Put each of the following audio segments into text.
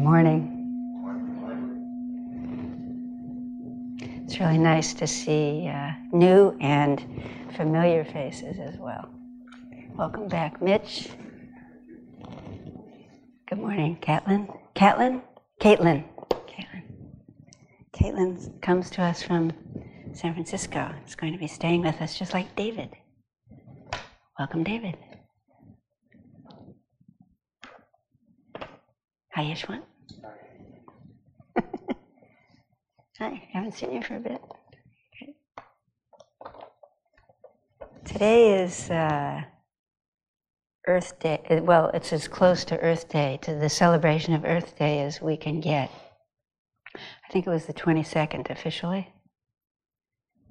morning. It's really nice to see uh, new and familiar faces as well. Welcome back, Mitch. Good morning, Catlin. Catlin? Caitlin. Caitlin. Caitlin comes to us from San Francisco. It's going to be staying with us just like David. Welcome, David. Hi, Yeshwant. Hi, haven't seen you for a bit. Today is uh, Earth Day. Well, it's as close to Earth Day, to the celebration of Earth Day as we can get. I think it was the 22nd officially,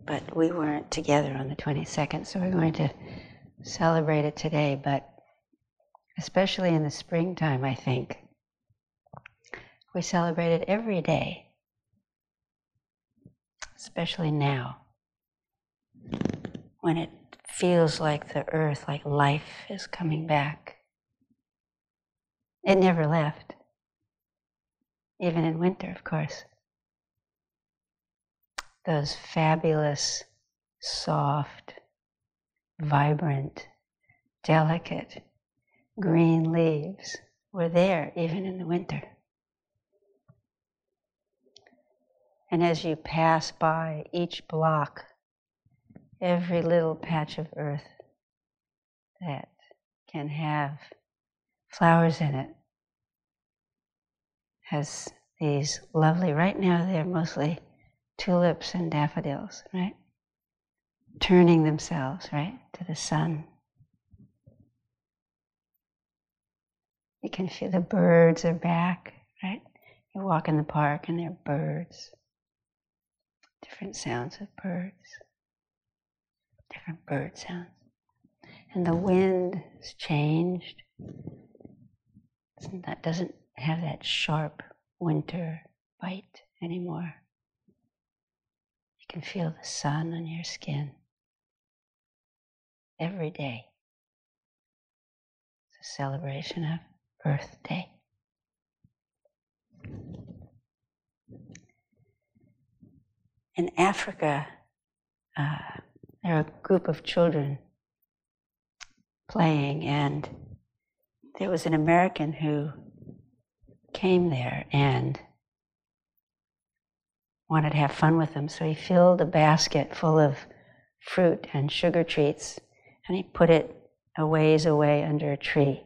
but we weren't together on the 22nd, so we're going to celebrate it today. But especially in the springtime, I think we celebrate it every day, especially now, when it feels like the earth, like life is coming back. It never left, even in winter, of course. Those fabulous, soft, vibrant, delicate green leaves were there even in the winter. And as you pass by each block, every little patch of earth that can have flowers in it has these lovely, right now they're mostly tulips and daffodils, right? Turning themselves, right, to the sun. You can feel the birds are back, right? You walk in the park and there are birds different sounds of birds, different bird sounds. And the wind has changed. That doesn't have that sharp winter bite anymore. You can feel the sun on your skin every day. It's a celebration of Earth Day. In Africa, uh, there are a group of children playing, and there was an American who came there and wanted to have fun with them. So he filled a basket full of fruit and sugar treats, and he put it a ways away under a tree.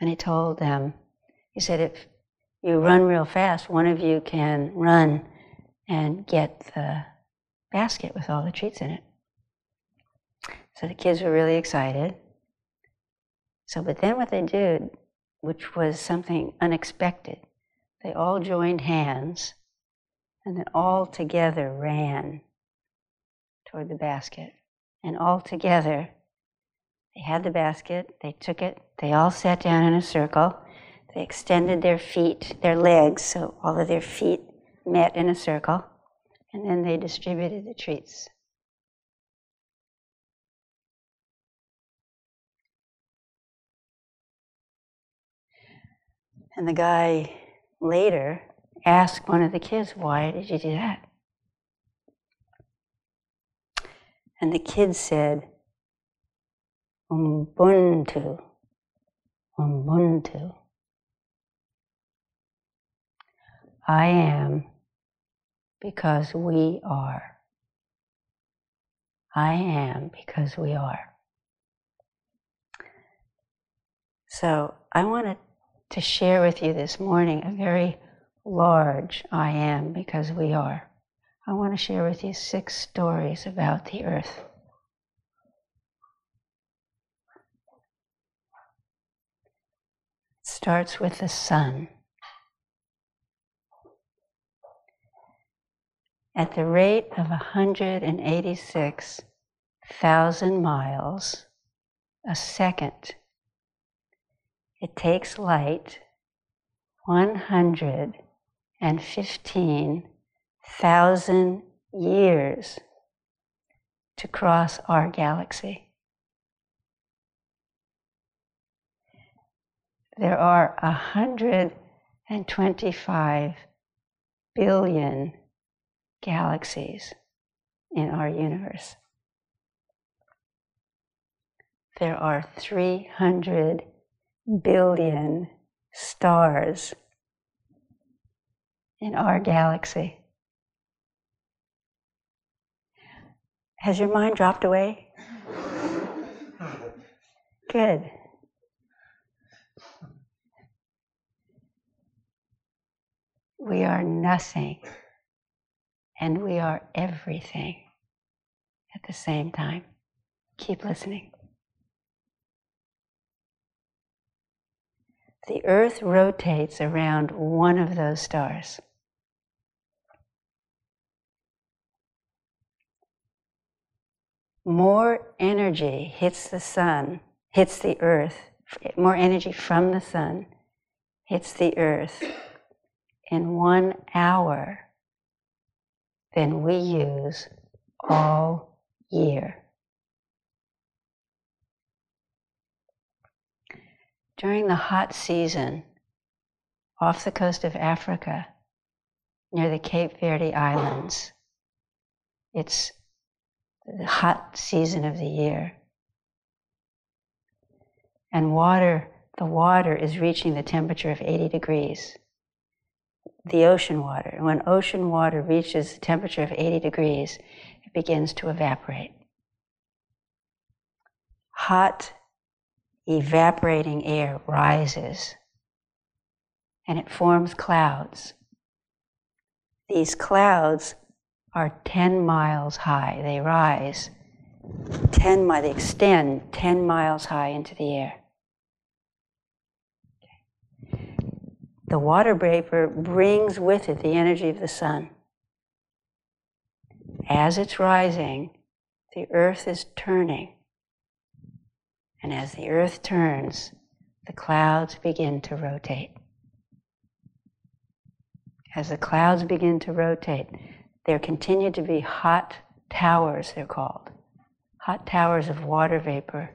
And he told them, he said, if you run real fast, one of you can run and get the basket with all the treats in it. So the kids were really excited. So, but then what they did, which was something unexpected, they all joined hands and then all together ran toward the basket. And all together, they had the basket, they took it, they all sat down in a circle, they extended their feet, their legs, so all of their feet met in a circle, and then they distributed the treats. And the guy later asked one of the kids, Why did you do that? And the kid said, Ubuntu. Ubuntu. I am because we are. I am because we are. So I wanted to share with you this morning a very large I am because we are. I want to share with you six stories about the earth. It starts with the sun. At the rate of 186,000 miles a second. It takes light 115,000 years to cross our galaxy. There are 100 and 25 billion galaxies in our universe. There are 300 billion stars in our galaxy. Has your mind dropped away? Good. We are nothing and we are everything at the same time. Keep listening. The earth rotates around one of those stars. More energy hits the sun, hits the earth, more energy from the sun hits the earth in one hour than we use all year. During the hot season, off the coast of Africa, near the Cape Verde Islands, it's the hot season of the year. And water, the water is reaching the temperature of 80 degrees the ocean water. And When ocean water reaches a temperature of 80 degrees, it begins to evaporate. Hot, evaporating air rises and it forms clouds. These clouds are 10 miles high. They rise 10 miles, they extend 10 miles high into the air. The water vapor brings with it the energy of the sun. As it's rising, the earth is turning. And as the earth turns, the clouds begin to rotate. As the clouds begin to rotate, there continue to be hot towers, they're called. Hot towers of water vapor,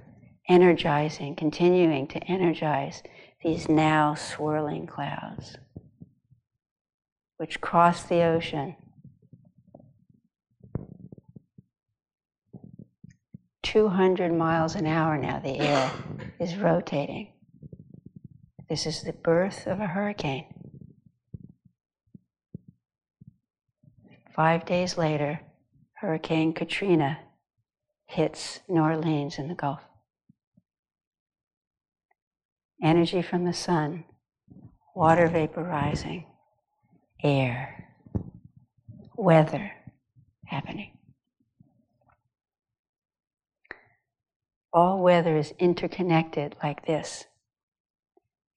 energizing, continuing to energize these now swirling clouds, which cross the ocean. 200 miles an hour now, the air is rotating. This is the birth of a hurricane. Five days later, Hurricane Katrina hits New Orleans in the Gulf energy from the sun, water vaporizing, air, weather happening. All weather is interconnected like this.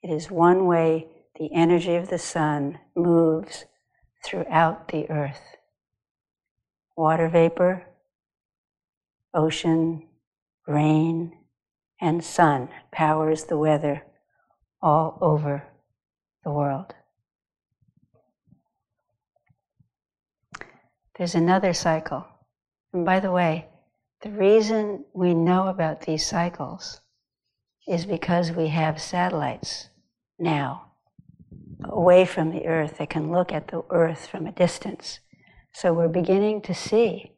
It is one way the energy of the sun moves throughout the earth. Water vapor, ocean, rain, and sun powers the weather all over the world. There's another cycle. And by the way, the reason we know about these cycles is because we have satellites now away from the Earth that can look at the Earth from a distance. So we're beginning to see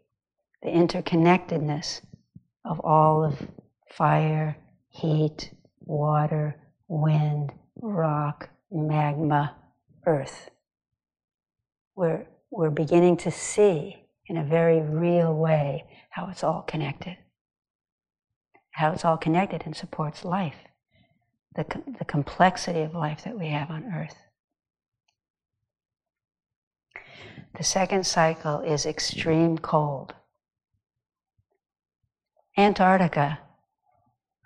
the interconnectedness of all of fire, heat, water, wind, rock, magma, earth. We're, we're beginning to see in a very real way how it's all connected. How it's all connected and supports life, the, the complexity of life that we have on earth. The second cycle is extreme cold. Antarctica,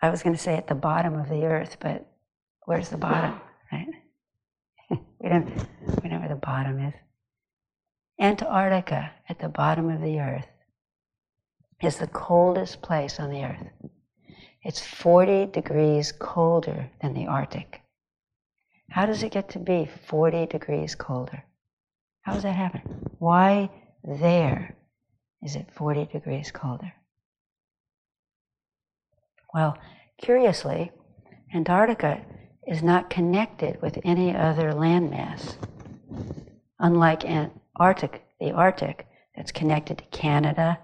I was going to say at the bottom of the earth, but where's the bottom, right? we don't we know where the bottom is. Antarctica at the bottom of the earth is the coldest place on the earth. It's 40 degrees colder than the Arctic. How does it get to be 40 degrees colder? How does that happen? Why there is it 40 degrees colder? Well, curiously, Antarctica is not connected with any other landmass. Unlike Antarctic, the Arctic, that's connected to Canada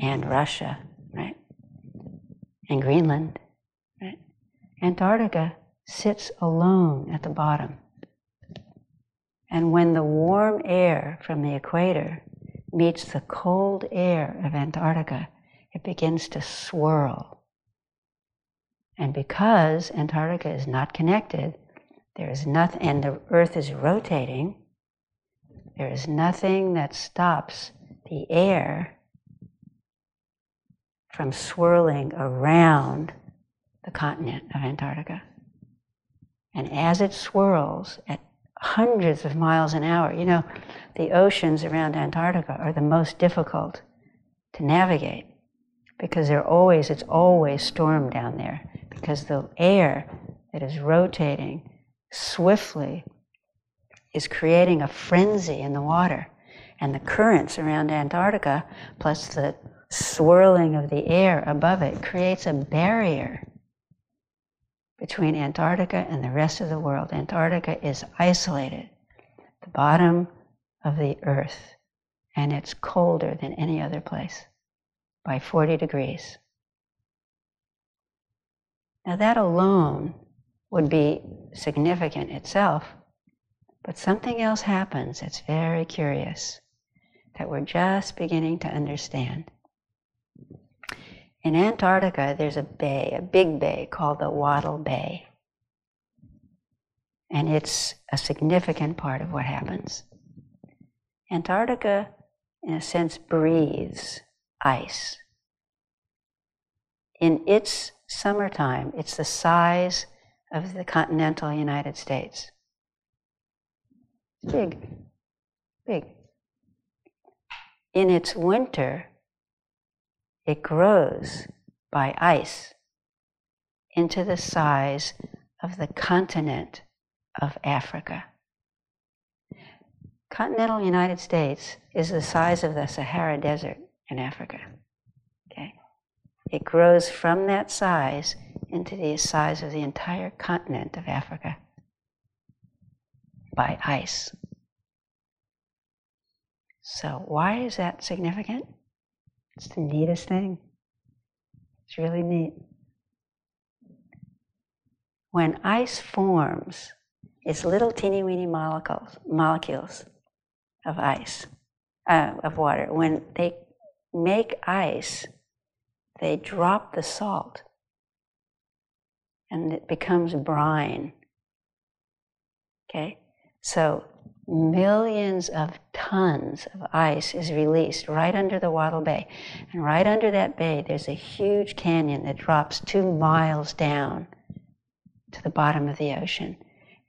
and Russia, right? And Greenland, right? Antarctica sits alone at the bottom. And when the warm air from the equator meets the cold air of Antarctica, it begins to swirl. And because Antarctica is not connected, there is nothing, and the Earth is rotating, there is nothing that stops the air from swirling around the continent of Antarctica. And as it swirls at hundreds of miles an hour, you know, the oceans around Antarctica are the most difficult to navigate because they're always, it's always storm down there because the air that is rotating swiftly is creating a frenzy in the water. And the currents around Antarctica, plus the swirling of the air above it, creates a barrier between Antarctica and the rest of the world. Antarctica is isolated, the bottom of the earth, and it's colder than any other place by 40 degrees. Now, that alone would be significant itself, but something else happens that's very curious that we're just beginning to understand. In Antarctica, there's a bay, a big bay called the Weddell Bay. And it's a significant part of what happens. Antarctica, in a sense, breathes ice. In its summertime, it's the size of the continental United States. Big, big. In its winter, it grows by ice into the size of the continent of Africa. Continental United States is the size of the Sahara Desert in Africa. It grows from that size into the size of the entire continent of Africa by ice. So, why is that significant? It's the neatest thing. It's really neat. When ice forms, it's little teeny weeny molecules, molecules of ice, uh, of water. When they make ice, they drop the salt and it becomes brine. Okay? So millions of tons of ice is released right under the Weddell Bay. And right under that bay, there's a huge canyon that drops two miles down to the bottom of the ocean.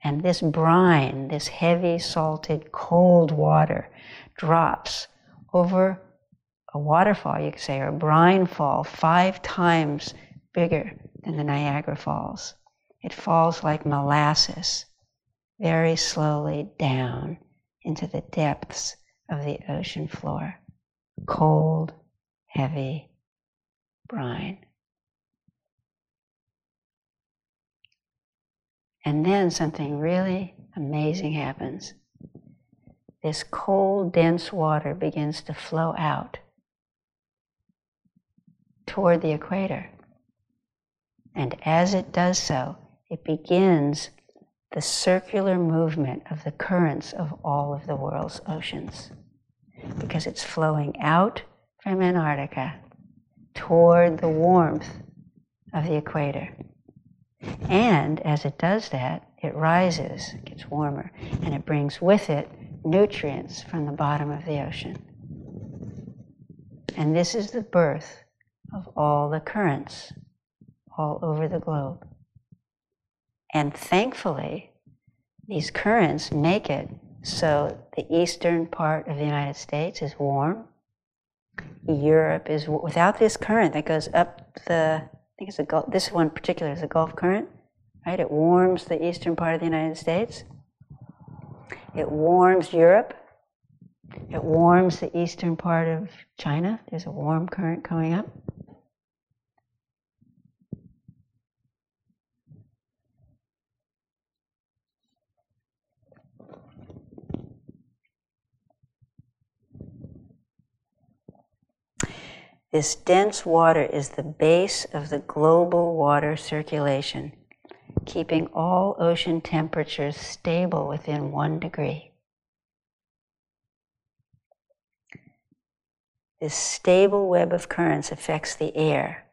And this brine, this heavy, salted, cold water, drops over a waterfall, you could say, or a brine fall, five times bigger than the Niagara Falls. It falls like molasses very slowly down into the depths of the ocean floor. Cold, heavy brine. And then something really amazing happens. This cold, dense water begins to flow out toward the equator. And as it does so, it begins the circular movement of the currents of all of the world's oceans because it's flowing out from Antarctica toward the warmth of the equator. And as it does that, it rises, it gets warmer, and it brings with it nutrients from the bottom of the ocean. And this is the birth of all the currents all over the globe. And thankfully, these currents make it so the eastern part of the United States is warm. Europe is without this current that goes up the. I think it's a Gulf. This one particular is a Gulf current, right? It warms the eastern part of the United States. It warms Europe. It warms the eastern part of China. There's a warm current coming up. This dense water is the base of the global water circulation, keeping all ocean temperatures stable within one degree. This stable web of currents affects the air.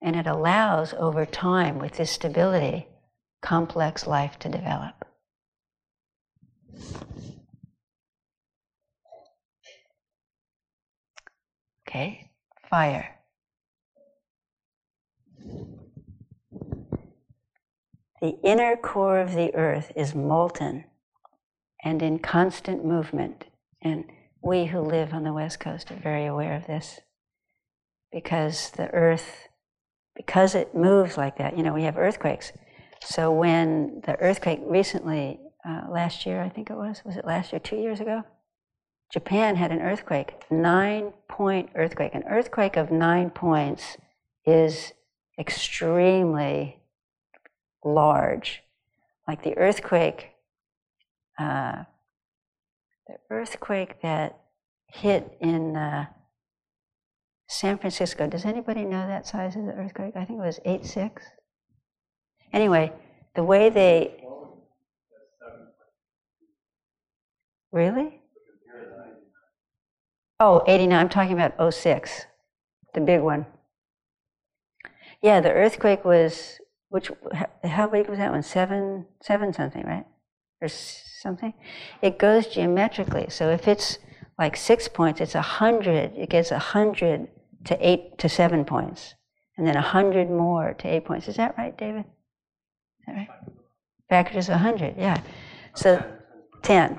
And it allows, over time, with this stability, complex life to develop. Okay, fire. The inner core of the earth is molten and in constant movement. And we who live on the West Coast are very aware of this because the earth, because it moves like that, you know, we have earthquakes. So when the earthquake recently, uh, last year, I think it was, was it last year, two years ago? Japan had an earthquake, nine point earthquake. An earthquake of nine points is extremely large. Like the earthquake, uh, the earthquake that hit in uh, San Francisco. Does anybody know that size of the earthquake? I think it was 8.6. Anyway, the way they. Really? Oh, 89. I'm talking about 06, the big one. Yeah, the earthquake was, which, how big was that one? Seven, seven something, right? Or something? It goes geometrically. So if it's like six points, it's a hundred, it gets a hundred to eight to seven points. And then a hundred more to eight points. Is that right, David? Is that right? A hundred, yeah. So 10,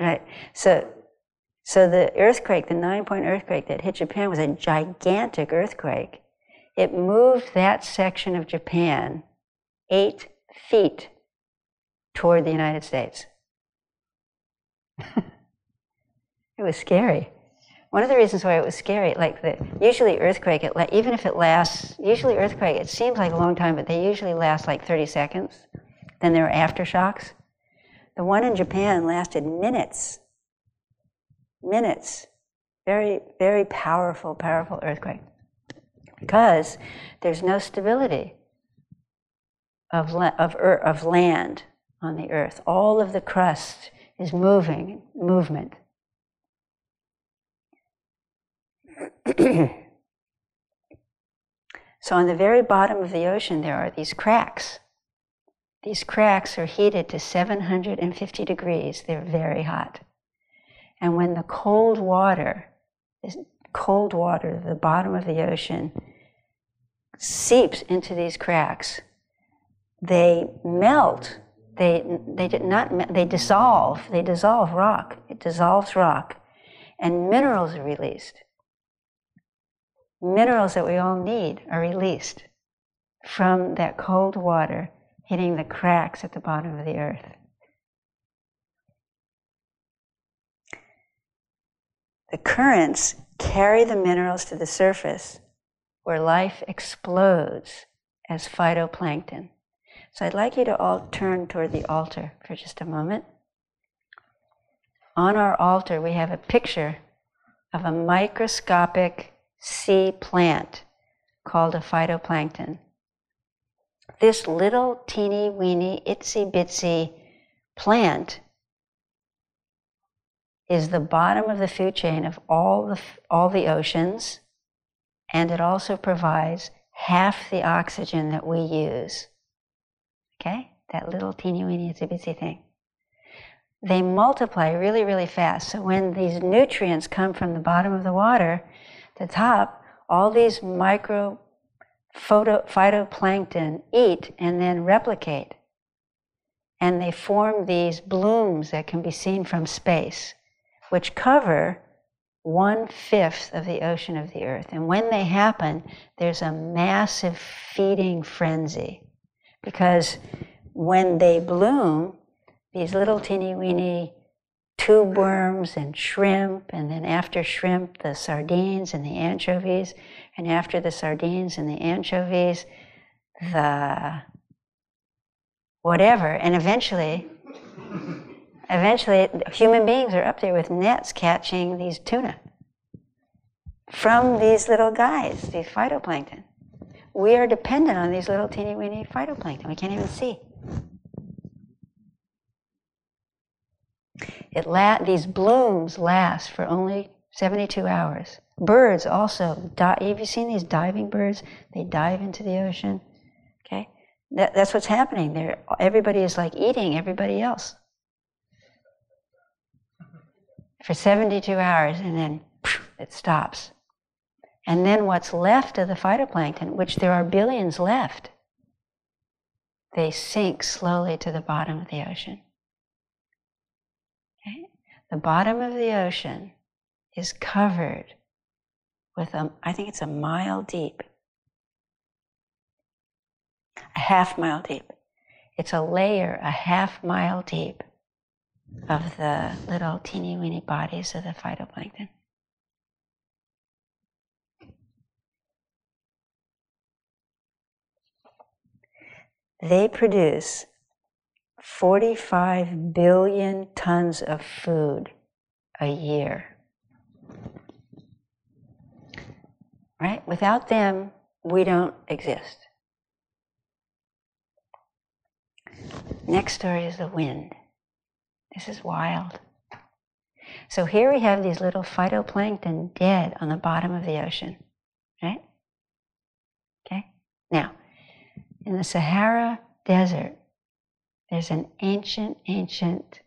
right. So so the earthquake, the nine point earthquake that hit Japan was a gigantic earthquake. It moved that section of Japan eight feet toward the United States. it was scary. One of the reasons why it was scary, like the usually earthquake, it, even if it lasts, usually earthquake, it seems like a long time, but they usually last like 30 seconds. Then there are aftershocks. The one in Japan lasted minutes minutes. Very, very powerful, powerful earthquake. Because there's no stability of, of, of land on the earth. All of the crust is moving, movement. so, on the very bottom of the ocean, there are these cracks. These cracks are heated to 750 degrees, they're very hot. And when the cold water, cold water, the bottom of the ocean, seeps into these cracks, they melt. They, they did not, they dissolve. They dissolve rock. It dissolves rock. And minerals are released. Minerals that we all need are released from that cold water hitting the cracks at the bottom of the earth. The currents carry the minerals to the surface where life explodes as phytoplankton. So I'd like you to all turn toward the altar for just a moment. On our altar, we have a picture of a microscopic sea plant called a phytoplankton. This little teeny weeny itsy bitsy plant is the bottom of the food chain of all the, all the oceans, and it also provides half the oxygen that we use. Okay? That little teeny weeny itsy bitsy thing. They multiply really, really fast. So when these nutrients come from the bottom of the water, the top, all these micro photo, phytoplankton eat and then replicate. And they form these blooms that can be seen from space which cover one fifth of the ocean of the earth. And when they happen, there's a massive feeding frenzy. Because when they bloom, these little teeny weeny tube worms and shrimp, and then after shrimp, the sardines and the anchovies, and after the sardines and the anchovies, the whatever, and eventually Eventually, human hmm. beings are up there with nets catching these tuna. from these little guys, these phytoplankton. We are dependent on these little teeny weeny phytoplankton. We can't even see. It la- these blooms last for only 72 hours. Birds also, di- have you seen these diving birds? They dive into the ocean. Okay? That, that's what's happening there. Everybody is like eating everybody else for 72 hours and then it stops. And then what's left of the phytoplankton, which there are billions left, they sink slowly to the bottom of the ocean. Okay? The bottom of the ocean is covered with a, I think it's a mile deep, a half mile deep. It's a layer a half mile deep of the little teeny weeny bodies of the phytoplankton. They produce 45 billion tons of food a year. Right? Without them, we don't exist. Next story is the wind. This is wild. So here we have these little phytoplankton dead on the bottom of the ocean, right? Okay? Now, in the Sahara Desert, there's an ancient, ancient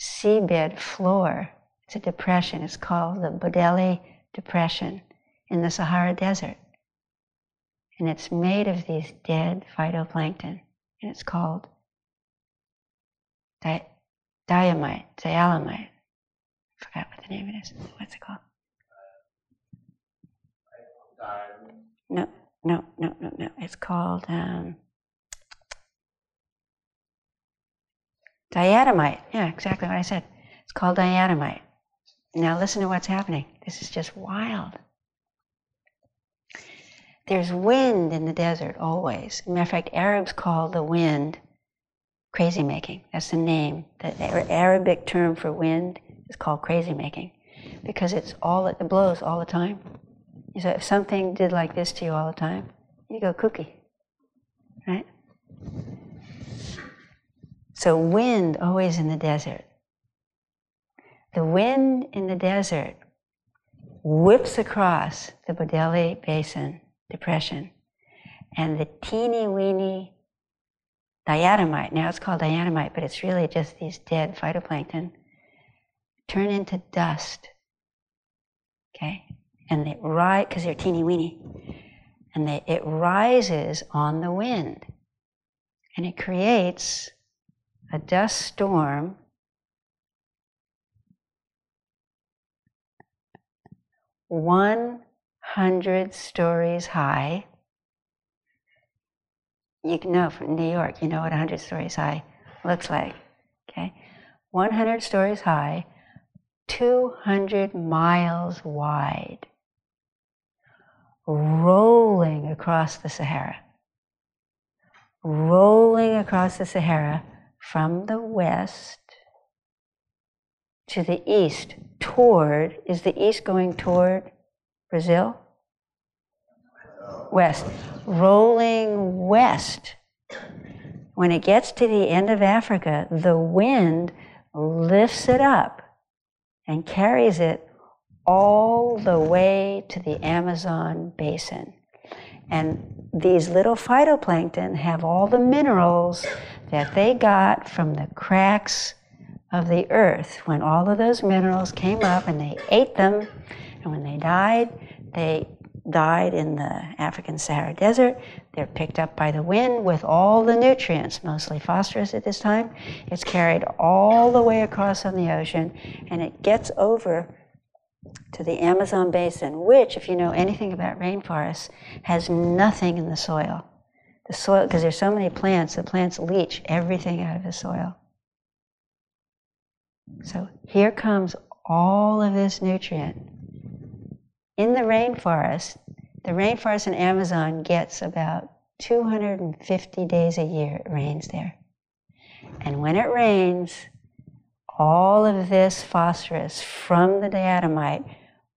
seabed floor. It's a depression. It's called the Bodélé Depression in the Sahara Desert. And it's made of these dead phytoplankton. And it's called diamite, dialamite. I forgot what the name it is. What's it called? No, no, no, no, no. It's called um, diatomite. Yeah, exactly what I said. It's called diatomite. Now listen to what's happening. This is just wild. There's wind in the desert always. matter of fact, Arabs call the wind crazy making. That's the name. The Arabic term for wind is called crazy making because it's all it blows all the time. So if something did like this to you all the time, you go kooky, right? So wind always in the desert. The wind in the desert whips across the Bodélé Basin depression, and the teeny weeny diatomite, now it's called diatomite, but it's really just these dead phytoplankton, turn into dust. Okay? And they rise, because they're teeny weeny, and they, it rises on the wind. And it creates a dust storm one hundred stories high you know from New York, you know what 100 stories high looks like. Okay? 100 stories high, 200 miles wide, rolling across the Sahara. Rolling across the Sahara from the west to the east, toward, is the east going toward Brazil? West rolling west. When it gets to the end of Africa, the wind lifts it up and carries it all the way to the Amazon basin. And these little phytoplankton have all the minerals that they got from the cracks of the earth when all of those minerals came up and they ate them. And when they died, they died in the African Sahara Desert. They're picked up by the wind with all the nutrients, mostly phosphorus at this time. It's carried all the way across on the ocean and it gets over to the Amazon basin, which, if you know anything about rainforests, has nothing in the soil. The soil, because there's so many plants, the plants leach everything out of the soil. So here comes all of this nutrient in the rainforest, the rainforest in Amazon gets about 250 days a year it rains there. And when it rains, all of this phosphorus from the diatomite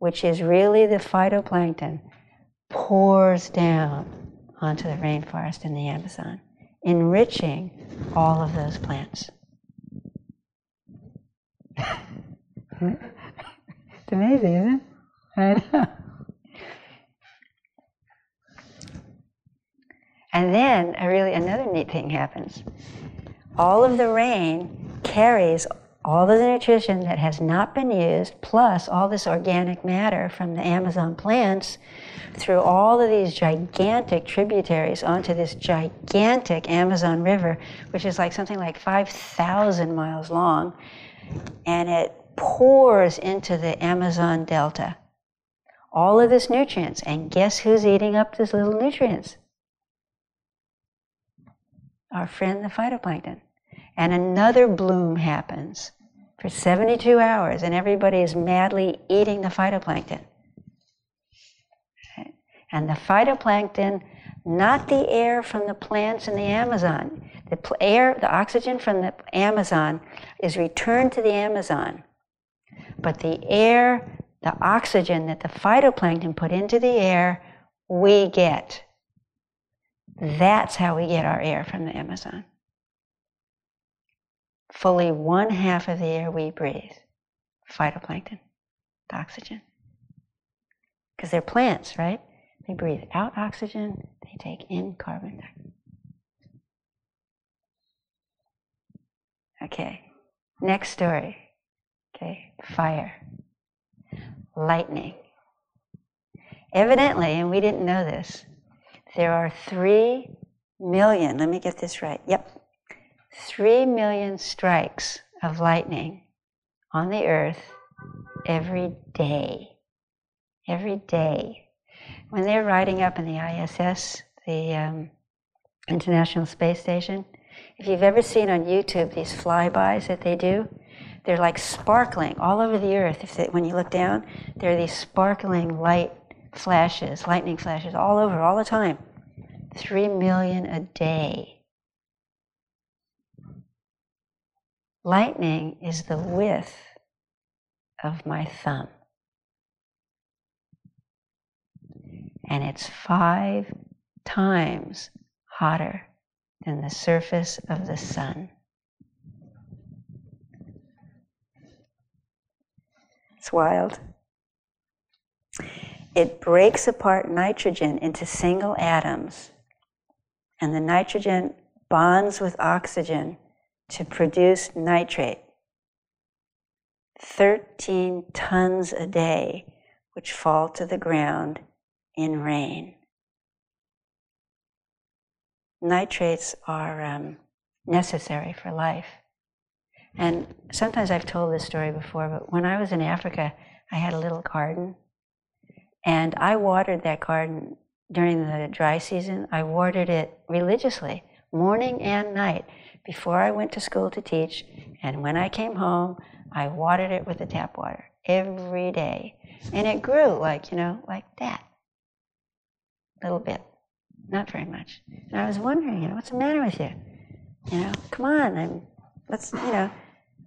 which is really the phytoplankton, pours down onto the rainforest in the Amazon, enriching all of those plants. it's amazing, isn't it? Know. And then a really another neat thing happens. All of the rain carries all of the nutrition that has not been used, plus all this organic matter from the Amazon plants, through all of these gigantic tributaries onto this gigantic Amazon River, which is like something like 5,000 miles long, and it pours into the Amazon Delta. All of this nutrients, and guess who's eating up these little nutrients? Our friend the phytoplankton. And another bloom happens for 72 hours, and everybody is madly eating the phytoplankton. And the phytoplankton, not the air from the plants in the Amazon. The air, the oxygen from the Amazon is returned to the Amazon. But the air, the oxygen that the phytoplankton put into the air, we get. That's how we get our air from the Amazon. Fully one half of the air we breathe, phytoplankton, the oxygen. Because they're plants, right? They breathe out oxygen, they take in carbon dioxide. Okay, next story. Okay, fire, lightning. Evidently, and we didn't know this, there are three million, let me get this right. Yep, three million strikes of lightning on the earth every day. Every day when they're riding up in the ISS, the um, International Space Station, if you've ever seen on YouTube these flybys that they do, they're like sparkling all over the earth. If they, when you look down, there are these sparkling light flashes, lightning flashes all over, all the time. Three million a day. Lightning is the width of my thumb. and it's five times hotter than the surface of the sun. It's wild. It breaks apart nitrogen into single atoms, and the nitrogen bonds with oxygen to produce nitrate. 13 tons a day, which fall to the ground in rain. Nitrates are um, necessary for life. And sometimes I've told this story before, but when I was in Africa, I had a little garden. And I watered that garden during the dry season. I watered it religiously, morning and night, before I went to school to teach. And when I came home, I watered it with the tap water every day. And it grew like, you know, like that A little bit, not very much. And I was wondering, you know, what's the matter with you? You know, come on, I'm, let's, you know,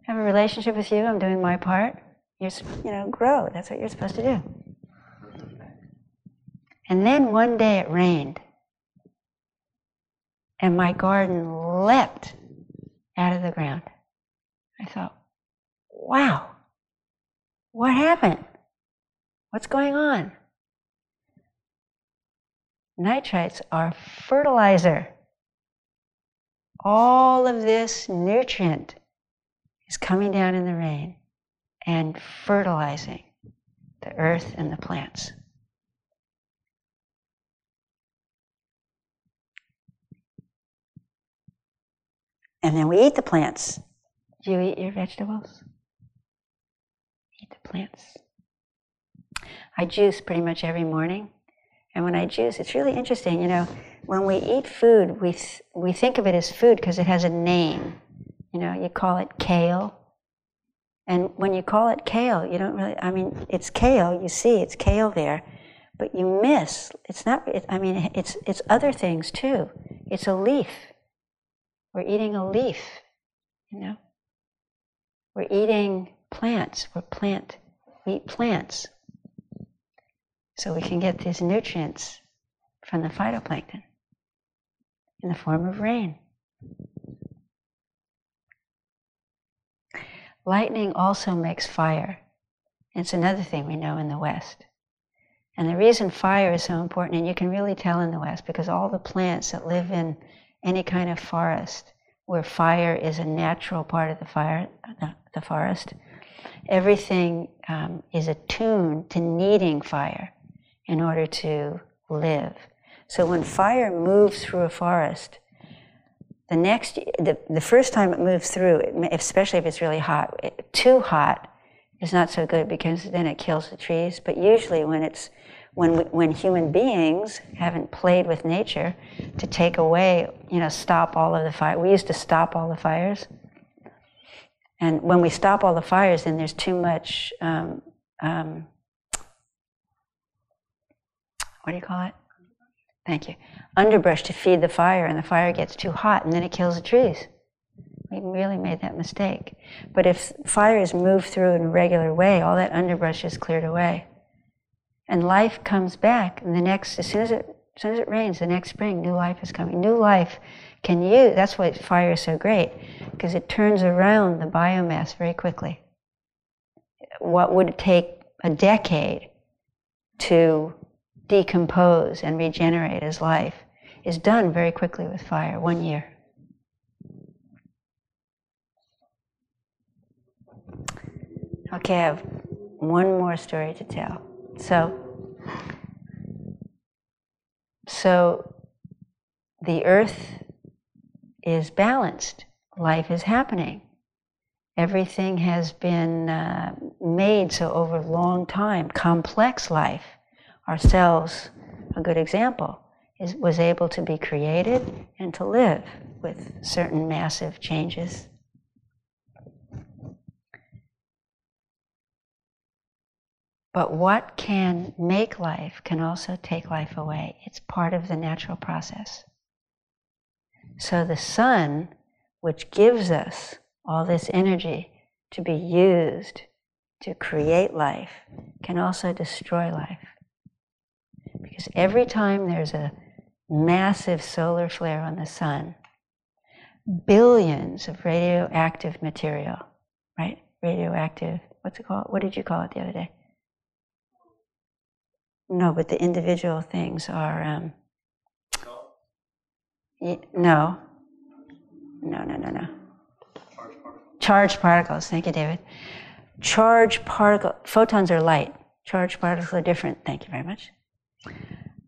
have a relationship with you. I'm doing my part. You're, you know, grow. That's what you're supposed to do. And then one day it rained, and my garden leapt out of the ground. I thought, wow, what happened? What's going on? Nitrates are fertilizer. All of this nutrient is coming down in the rain and fertilizing the earth and the plants. And then we eat the plants. Do you eat your vegetables? Eat the plants. I juice pretty much every morning. And when I juice, it's really interesting. You know, when we eat food, we th- we think of it as food because it has a name. You know, you call it kale. And when you call it kale, you don't really. I mean, it's kale. You see, it's kale there, but you miss. It's not. It, I mean, it's it's other things too. It's a leaf. We're eating a leaf. You know. We're eating plants. We're plant. We eat plants. So we can get these nutrients from the phytoplankton in the form of rain. Lightning also makes fire. It's another thing we know in the West. And the reason fire is so important, and you can really tell in the West, because all the plants that live in any kind of forest where fire is a natural part of the fire, the forest, everything um, is attuned to needing fire in order to live. So when fire moves through a forest, the next, the, the first time it moves through, especially if it's really hot, too hot is not so good because then it kills the trees. But usually when it's when, we, when human beings haven't played with nature to take away, you know, stop all of the fire. We used to stop all the fires. And when we stop all the fires, then there's too much, um, um, what do you call it? Thank you. Underbrush to feed the fire, and the fire gets too hot, and then it kills the trees. We really made that mistake. But if fire is moved through in a regular way, all that underbrush is cleared away and life comes back. And the next, as soon as it, as soon as it rains, the next spring, new life is coming. New life can use. That's why fire is so great because it turns around the biomass very quickly. What would take a decade to decompose and regenerate as life is done very quickly with fire. One year. Okay, I have one more story to tell. So, so the earth is balanced. Life is happening. Everything has been uh, made so over a long time. Complex life, ourselves, a good example, is, was able to be created and to live with certain massive changes But what can make life can also take life away. It's part of the natural process. So the sun, which gives us all this energy to be used to create life, can also destroy life. Because every time there's a massive solar flare on the sun, billions of radioactive material, right? Radioactive, what's it called? What did you call it the other day? No, but the individual things are. Um, no. No, no, no, no. Charged particles. Charged particles. Thank you, David. Charged particle photons are light. Charged particles are different. Thank you very much.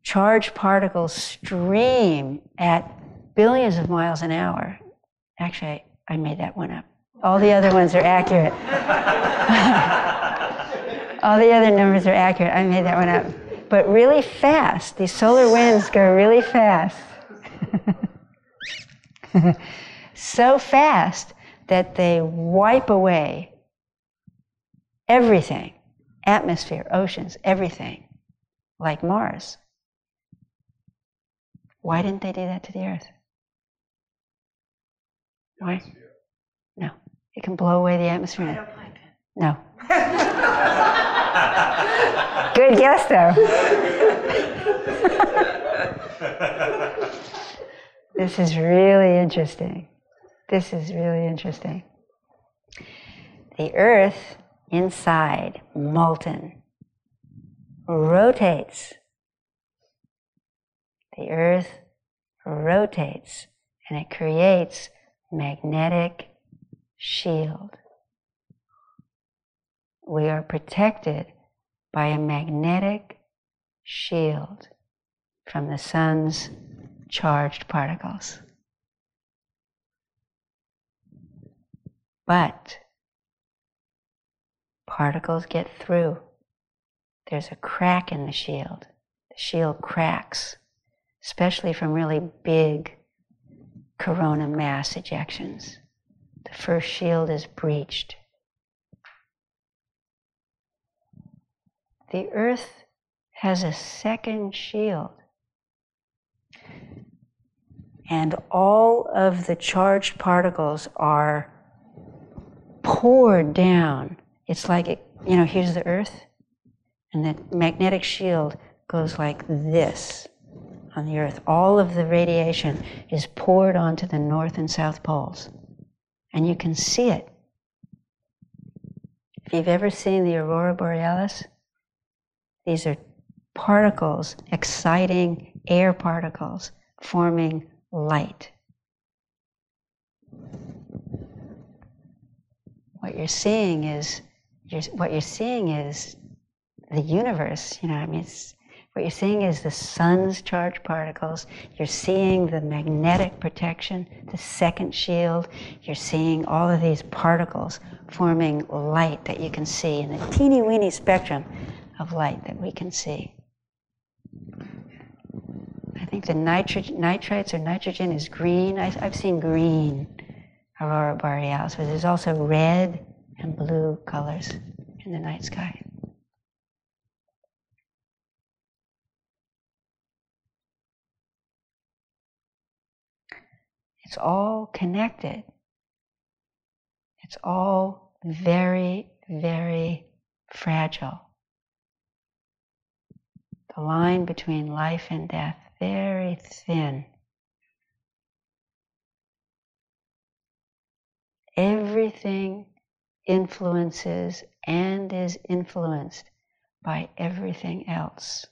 Charged particles stream at billions of miles an hour. Actually, I made that one up. All the other ones are accurate. All the other numbers are accurate. I made that one up but really fast. These solar winds go really fast. so fast that they wipe away everything atmosphere, oceans, everything, like Mars. Why didn't they do that to the Earth? Why? No. It can blow away the atmosphere. No. Good guess, though. this is really interesting. This is really interesting. The earth inside, molten, rotates. The earth rotates and it creates magnetic shield. We are protected by a magnetic shield from the sun's charged particles. But particles get through. There's a crack in the shield. The shield cracks, especially from really big coronal mass ejections. The first shield is breached. the earth has a second shield. And all of the charged particles are poured down. It's like, it, you know, here's the earth, And the magnetic shield goes like this on the earth. All of the radiation is poured onto the north and south poles. And you can see it. If you've ever seen the aurora borealis, these are particles, exciting air particles forming light. What you're seeing is you're, what you're seeing is the universe. You know, I mean, what you're seeing is the sun's charged particles. You're seeing the magnetic protection, the second shield. You're seeing all of these particles forming light that you can see in the teeny weeny spectrum of light that we can see. I think the nitri- nitrites or nitrogen is green. I, I've seen green aurora borealis, but there's also red and blue colors in the night sky. It's all connected. It's all very, very fragile. The line between life and death, very thin. Everything influences and is influenced by everything else.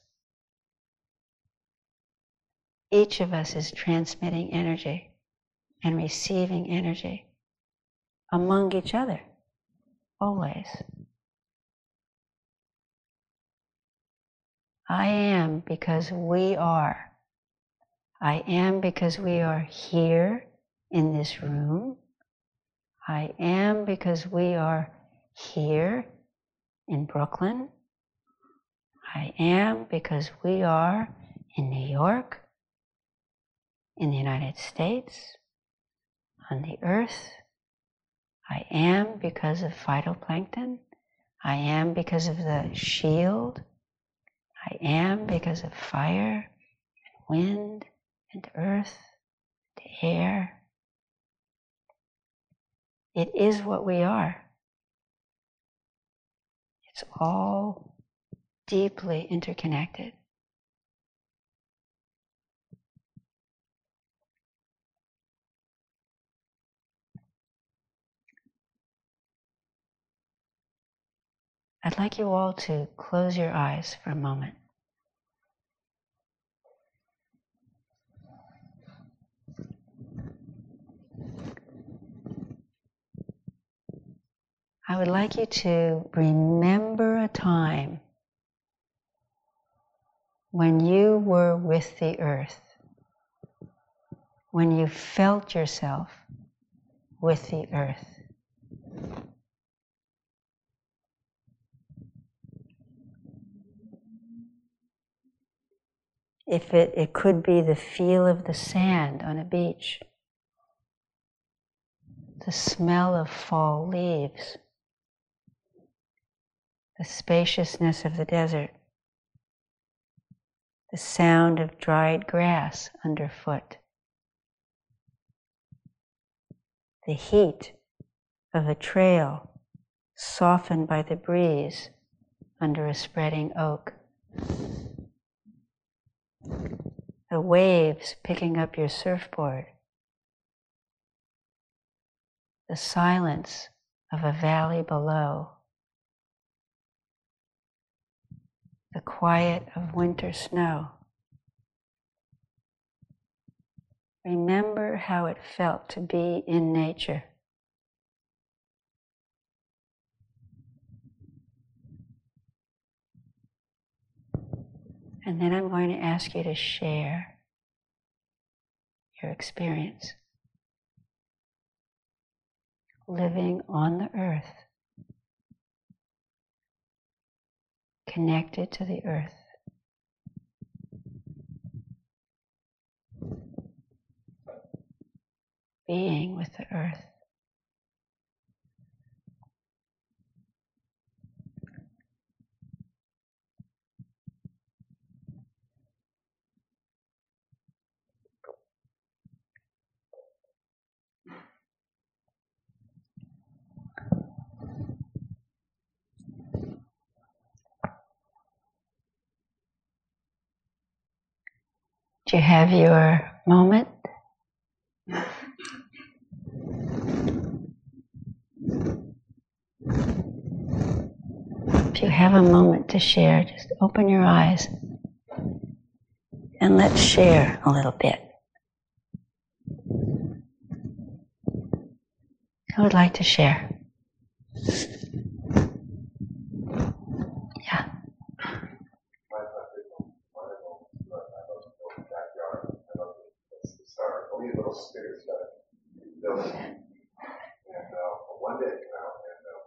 Each of us is transmitting energy and receiving energy among each other, always. I am because we are. I am because we are here in this room. I am because we are here in Brooklyn. I am because we are in New York, in the United States, on the earth. I am because of phytoplankton. I am because of the shield. I am because of fire and wind and earth and air it is what we are. It's all deeply interconnected. I'd like you all to close your eyes for a moment. I would like you to remember a time when you were with the earth, when you felt yourself with the earth. If it, it could be the feel of the sand on a beach, the smell of fall leaves. The spaciousness of the desert, the sound of dried grass underfoot, the heat of a trail softened by the breeze under a spreading oak, the waves picking up your surfboard, the silence of a valley below. the quiet of winter snow. Remember how it felt to be in nature. And then I'm going to ask you to share your experience living on the earth connected to the earth. Being with the earth. You have your moment? If you have a moment to share, just open your eyes and let's share a little bit. I would like to share. Yeah. And uh, one day, you know, and uh,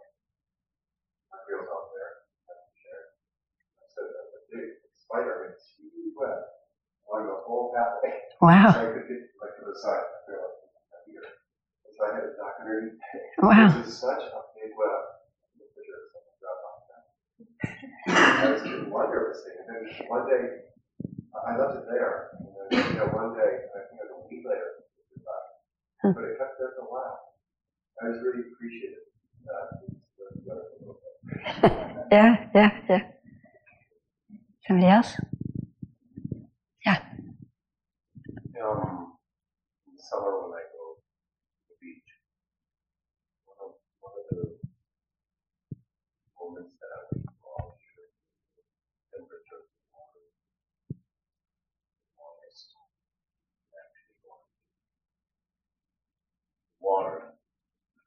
my girls out there, I shared. I said, uh, the big spider, it's huge web along the whole pathway. So Wow. I could get like to the side, I feel like I'm here. And so I had a duck underneath. Wow. This is such a big web. The picture of someone got on that. I was getting wonder this thing, and then one day, I I left it there, and then, you know, one day, I think it was a week later, it was back. Hmm. But it kept there for a while. I was really appreciative. Uh, it's- it's- Yeah, yeah, yeah. Somebody else? um, in the summer when I go to the beach, one of, one of the moments that I would call the temperature of the water, warmest, actually going water,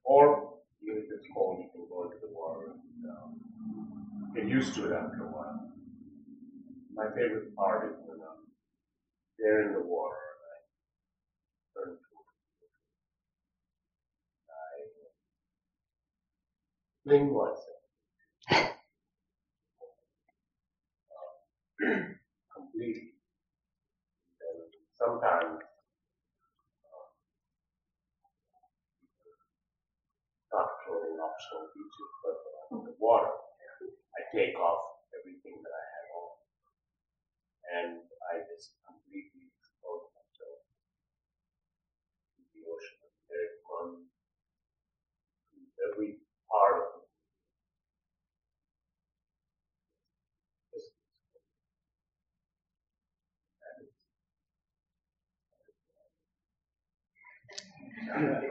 or even if it's cold, you can go into the water and um, get used to it after a while. My favorite part is when I'm there in the water and I turn to I fling myself uh, completely. And sometimes uh, not throwing optional beaches, but I'm the water, I take off everything that I have on. And I just completely expose myself to the ocean. And there it runs every part of me. And it's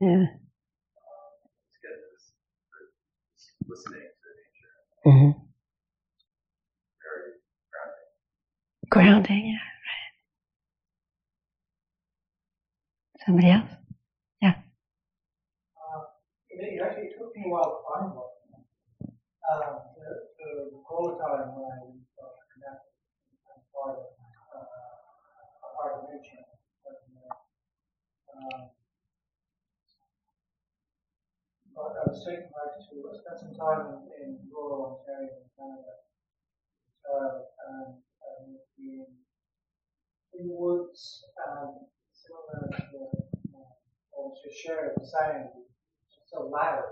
rustling, Yeah. um, Just get this, this listening to nature, hmm very grounding. Grounding, yeah, right. Somebody else? Uh, it, it actually took me a while to find one. Um, the, the whole time when I was connected, I'm part of, uh, a part of nature. But, uh, um, but I was taken back to, I spent some time in, in rural Ontario in Canada. Uh, and, and in, in the woods, and similar to, uh, what was just shared, the sound, just so loud.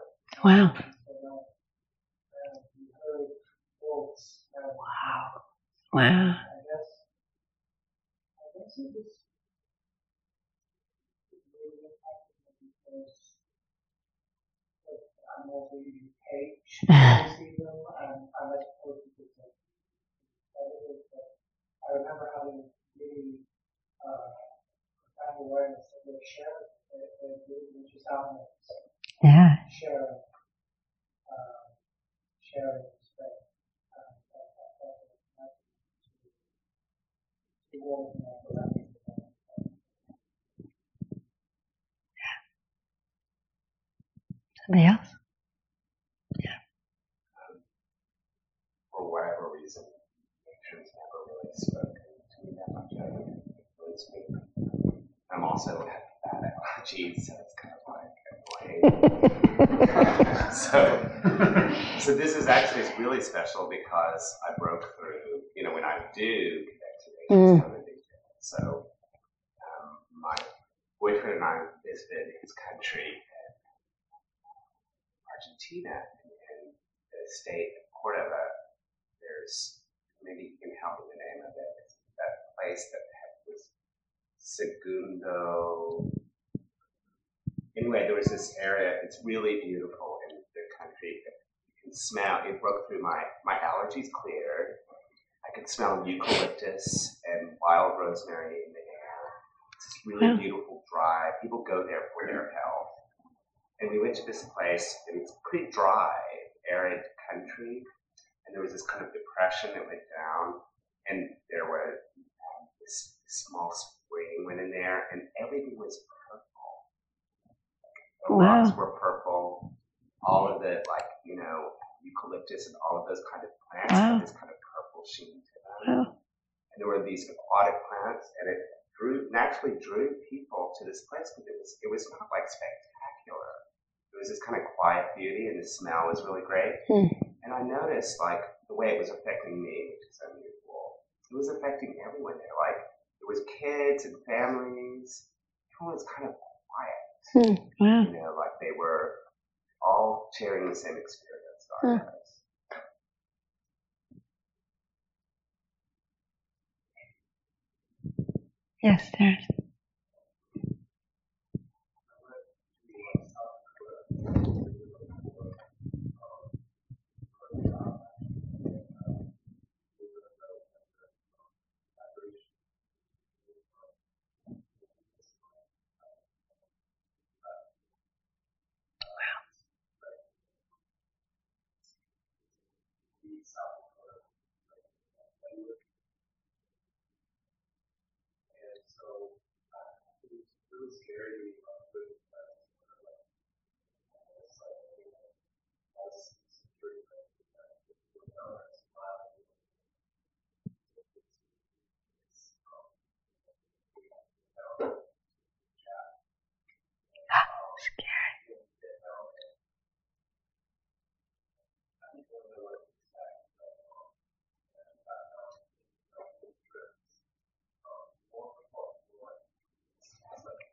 Wow. So loud. And you heard wolves. Wow. Wow. I guess, I guess it was, it really impacted me because of animals are usually you and, and I suppose it was like, but it was, uh, I remember having really, uh, profound awareness share, Yeah. uh, sharing respect. Um, that- that- that was connected to- to walking up around the world. Somebody else? for whatever reason, nature's spoken to me that much. I really speak. I'm also bad allergies, so it's kind of like, so, so this is actually it's really special because I broke through, you know, when I do connect to Mm. The details. So um, my boyfriend and I visited his country in Argentina in the state of Cordoba. There's maybe you can help with the name of it. It's that place that had was Segundo. Anyway, there was this area. It's really beautiful in the country. You can smell. It broke through my my allergies cleared. I could smell eucalyptus and wild rosemary in the air. It's this really beautiful drive. People go there for their health. And we went to this place, and it's pretty dry, arid country. And there was this kind of depression that went down, and there was um, this small spring went in there, and everything was purple. The Wow. rocks were purple. All of the, like, you know, eucalyptus and all of those kind of plants Wow. had this kind of purple sheen to them Wow. and there were these aquatic plants, and it drew naturally drew people to this place because it was it was not like spectacular. It was this kind of quiet beauty, and the smell was really great. Hmm. Noticed like the way it was affecting me, which is unusual. It was affecting everyone there. Like there was kids and families. Everyone was kind of quiet. Hmm. Wow. You know, like they were all sharing the same experience. that I Hmm. was. Yes, there's. And so uh, it was really scary. uh, with, uh, uh, it's like, you know, all this security thing, uh, with the government, uh, it's, um, you know, chat. Um, Scary. you know, and I think one of the ways that, um, and, uh, um, you know, the trips, um, more important, more, it's like,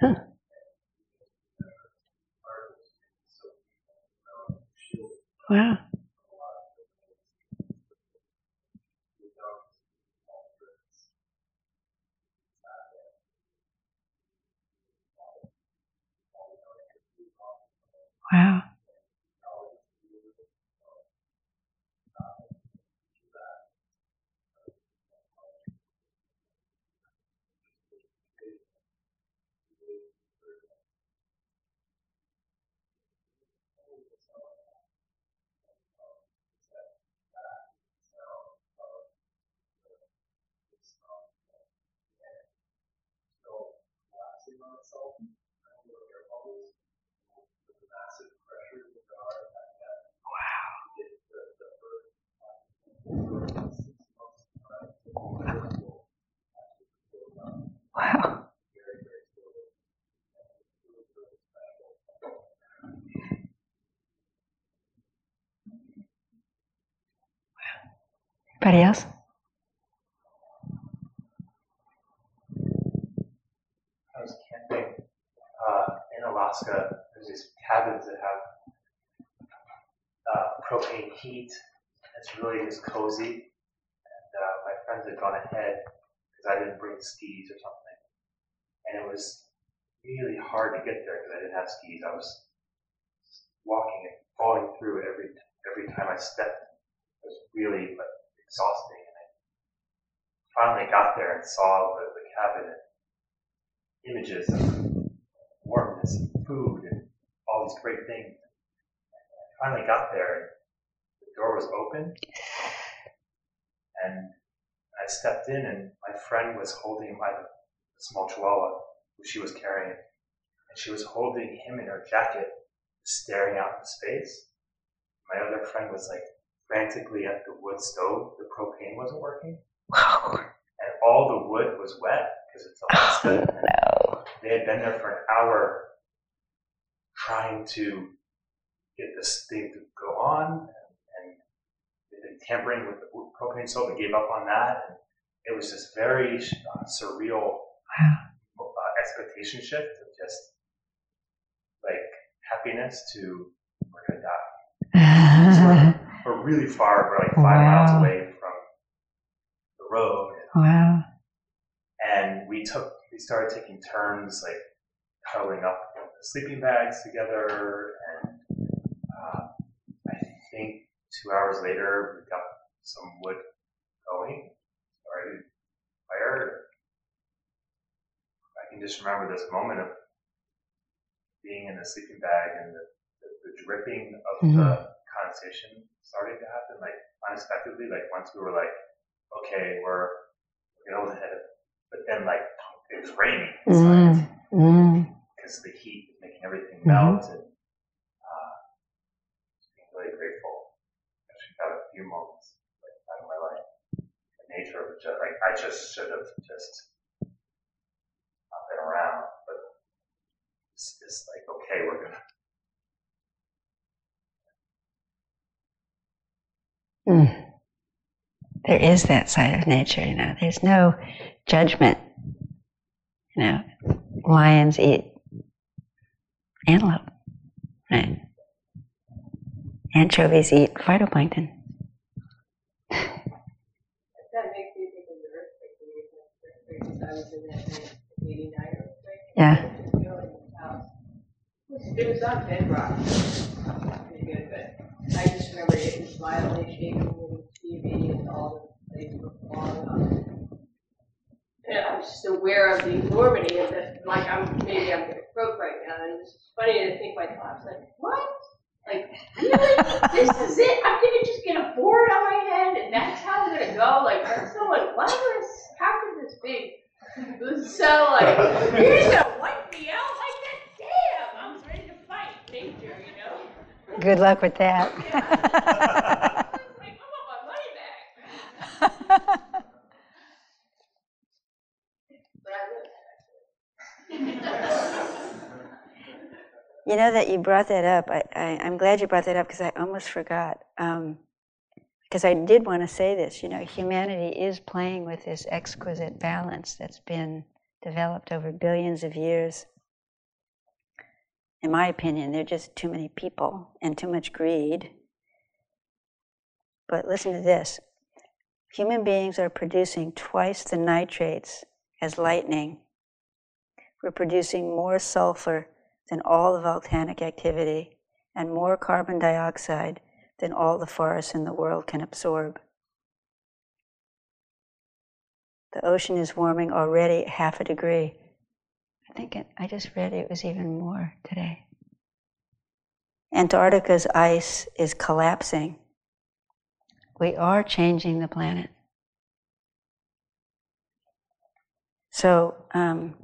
Huh. Wow. Wow. Wow. Anybody else? I was camping uh, in Alaska. There's these cabins that have uh, propane heat. It's really just cozy. And uh, my friends had gone ahead because I didn't bring skis or something. And it was really hard to get there because I didn't have skis. I was walking and falling through it every every time I stepped. It was really like, exhausting. And I finally got there and saw the, the cabin and images of warmness and food and all these great things. And I finally got there and the door was open and I stepped in and my friend was holding my small chihuahua who she was carrying, and she was holding him in her jacket, staring out into space. My other friend was like frantically at the wood stove. The propane wasn't working, Wow. and all the wood was wet because it's Alaska. and No. they had been there for an hour trying to get this thing to go on, and they'd been tampering with the propane stove. They gave up on that, and it was this very uh, surreal Wow. uh, expectation shift of just like happiness to we're gonna die. We're really far. We're like five miles away from the road, wow. and we took we started taking turns like cuddling up in the sleeping bags together and uh, i think two hours later we got some wood going started fire i can just remember this moment of being in the sleeping bag and the, the, the dripping of the condensation starting to happen like unexpectedly like once we were like okay we're we're gonna but then like it was raining Mm. Mm. because the heat was making everything melt and uh, just being really grateful. Actually got a few moments like out of my life. The nature of it, just, like I just should have just not been around, but it's, it's like okay, we're gonna. Mm. There is that side of nature, you know. There's no judgment. You know, lions eat antelope, right? Anchovies eat phytoplankton. That makes me think of the earthquake. when you had the earthquake, 'cause I was in that eighty-nine earthquake. Yeah. I was just feeling the house. It was- on bedrock, pretty good, but I just remember it was violently shaking and TV and all the things were falling on it. And I was just aware of the enormity of it, like I'm, maybe I'm croak right now, and it's funny to think my thoughts, like, what? Like, really? This is it? I'm gonna just get a board on my head and that's how I'm gonna go? Like, that's so glamorous. How could this be? It was so like, you're gonna wipe me out like that? Damn, I was ready to fight nature, you know? Good luck with that. I was like, I want my money back. But I lived. You know that you brought that up. I, I, I'm glad you brought that up because I almost forgot. Um, because I did want to say this. You know, humanity is playing with this exquisite balance that's been developed over billions of years. In my opinion, there are just too many people and too much greed. But listen to this human beings are producing twice the nitrates as lightning. We're producing more sulfur than all the volcanic activity and more carbon dioxide than all the forests in the world can absorb. The ocean is warming already half a degree. I think it, I just read it was even more today. Antarctica's ice is collapsing. We are changing the planet. So, um,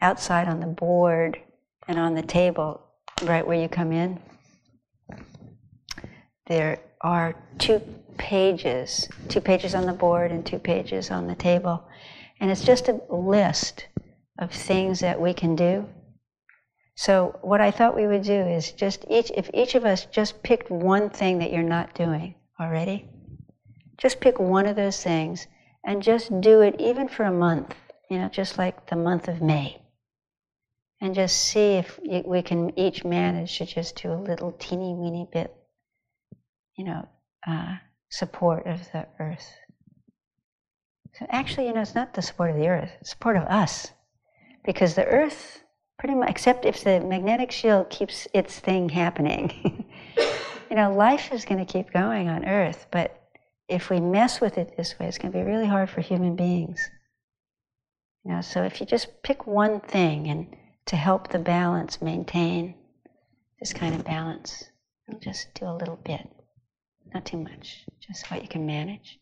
outside on the board and on the table, right where you come in, there are two pages, two pages on the board and two pages on the table. And it's just a list of things that we can do. So, what I thought we would do is just each, if each of us just picked one thing that you're not doing already, just pick one of those things and just do it even for a month, you know, just like the month of May. And just see if we can each manage to just do a little teeny weeny bit, you know, uh, support of the earth. So actually, you know, it's not the support of the earth, it's support of us. Because the earth, pretty much, except if the magnetic shield keeps its thing happening, you know, life is going to keep going on earth. But if we mess with it this way, it's going to be really hard for human beings. You know, so if you just pick one thing and to help the balance maintain this kind of balance, just do a little bit, not too much, just what you can manage.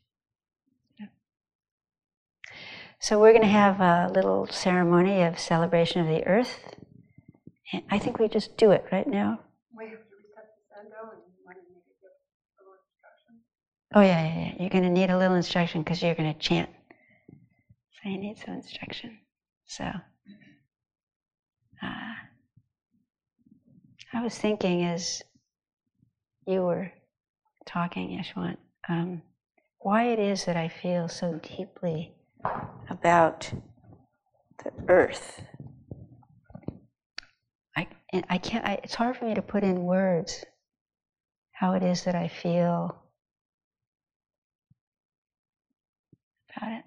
Yeah. So we're going to have a little ceremony of celebration of the earth. And I think we just do it right now. Wait, do we set the sendo and you want to make it a little instruction? Oh, yeah, yeah, yeah. You're going to need a little instruction because you're going to chant. So you need some instruction. So, uh, I was thinking as you were talking, Yeshwant, um, why it is that I feel so deeply about the earth. I, and I can't, I, it's hard for me to put in words how it is that I feel about it.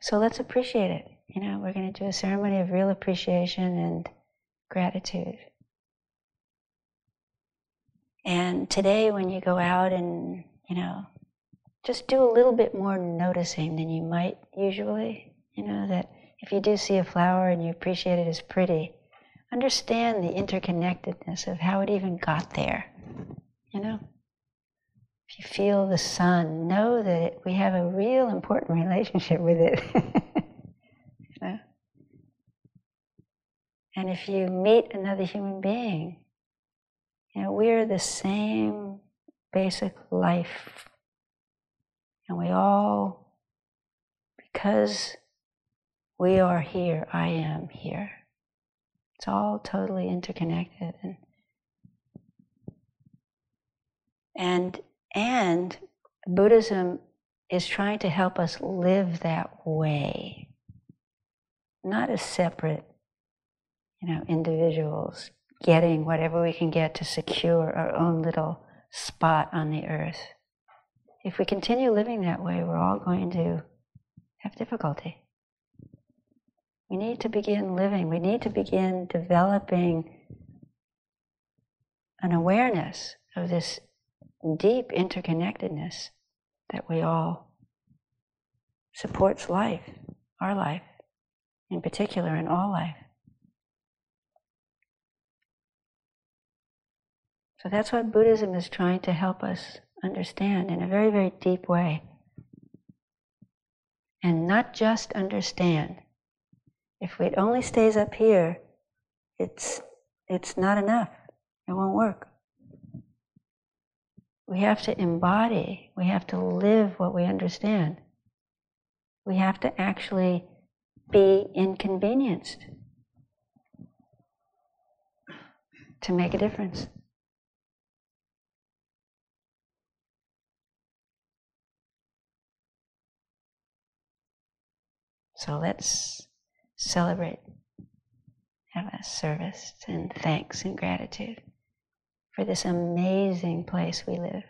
So let's appreciate it. You know, we're going to do a ceremony of real appreciation and gratitude. And today, when you go out and, you know, just do a little bit more noticing than you might usually, you know, that if you do see a flower and you appreciate it as pretty, understand the interconnectedness of how it even got there, you know? If you feel the sun, know that we have a real important relationship with it. you know? And if you meet another human being, you know, we're the same basic life. And we all, because we are here, I am here. It's all totally interconnected. And, and, and Buddhism is trying to help us live that way, not as separate, you know, individuals getting whatever we can get to secure our own little spot on the earth. If we continue living that way, we're all going to have difficulty. We need to begin living, we need to begin developing an awareness of this deep interconnectedness that we all supports life, our life, in particular, in all life. So that's what Buddhism is trying to help us understand in a very, very deep way. And not just understand. If it only stays up here, it's, it's not enough. It won't work. We have to embody, we have to live what we understand. We have to actually be inconvenienced to make a difference. So let's celebrate, have a service and thanks and gratitude for this amazing place we live.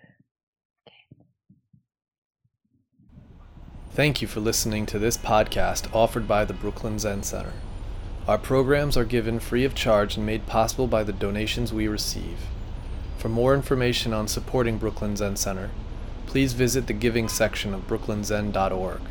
Thank you for listening to this podcast offered by the Brooklyn Zen Center. Our programs are given free of charge and made possible by the donations we receive. For more information on supporting Brooklyn Zen Center, please visit the giving section of brooklynzen.org.